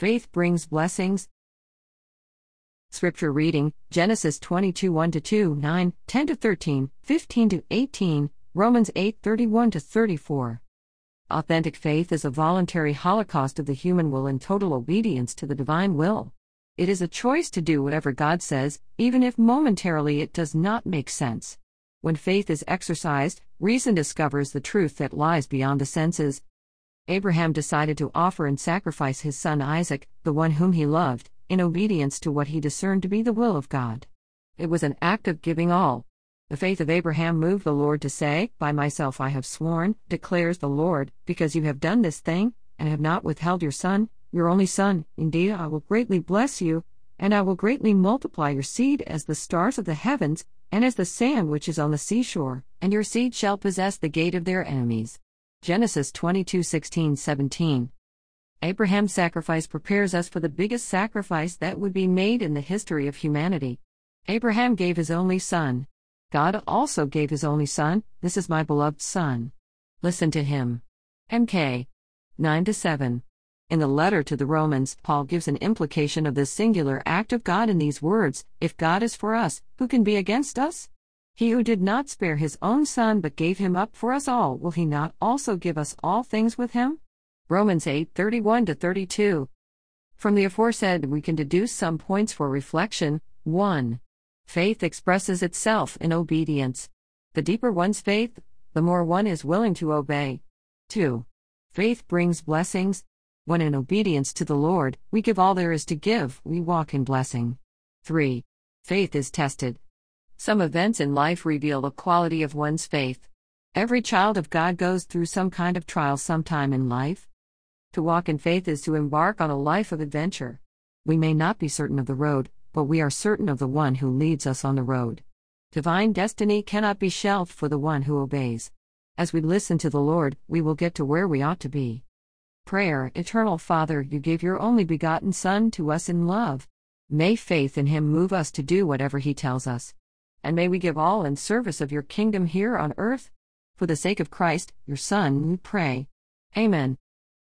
Faith brings blessings. Scripture reading Genesis 22 1 2, 9, 10 13, 15 18, Romans 8 31 34. Authentic faith is a voluntary holocaust of the human will in total obedience to the divine will. It is a choice to do whatever God says, even if momentarily it does not make sense. When faith is exercised, reason discovers the truth that lies beyond the senses. Abraham decided to offer and sacrifice his son Isaac, the one whom he loved, in obedience to what he discerned to be the will of God. It was an act of giving all. The faith of Abraham moved the Lord to say, By myself I have sworn, declares the Lord, because you have done this thing, and have not withheld your son, your only son, indeed I will greatly bless you, and I will greatly multiply your seed as the stars of the heavens, and as the sand which is on the seashore, and your seed shall possess the gate of their enemies. Genesis 22 16 17. Abraham's sacrifice prepares us for the biggest sacrifice that would be made in the history of humanity. Abraham gave his only son. God also gave his only son, this is my beloved son. Listen to him. MK 9 7. In the letter to the Romans, Paul gives an implication of this singular act of God in these words If God is for us, who can be against us? He who did not spare his own son but gave him up for us all, will he not also give us all things with him? Romans 8 31 32. From the aforesaid, we can deduce some points for reflection. 1. Faith expresses itself in obedience. The deeper one's faith, the more one is willing to obey. 2. Faith brings blessings. When in obedience to the Lord, we give all there is to give, we walk in blessing. 3. Faith is tested. Some events in life reveal the quality of one's faith. Every child of God goes through some kind of trial sometime in life. To walk in faith is to embark on a life of adventure. We may not be certain of the road, but we are certain of the one who leads us on the road. Divine destiny cannot be shelved for the one who obeys. As we listen to the Lord, we will get to where we ought to be. Prayer Eternal Father, you gave your only begotten Son to us in love. May faith in him move us to do whatever he tells us. And may we give all in service of your kingdom here on earth? For the sake of Christ, your Son, we pray. Amen.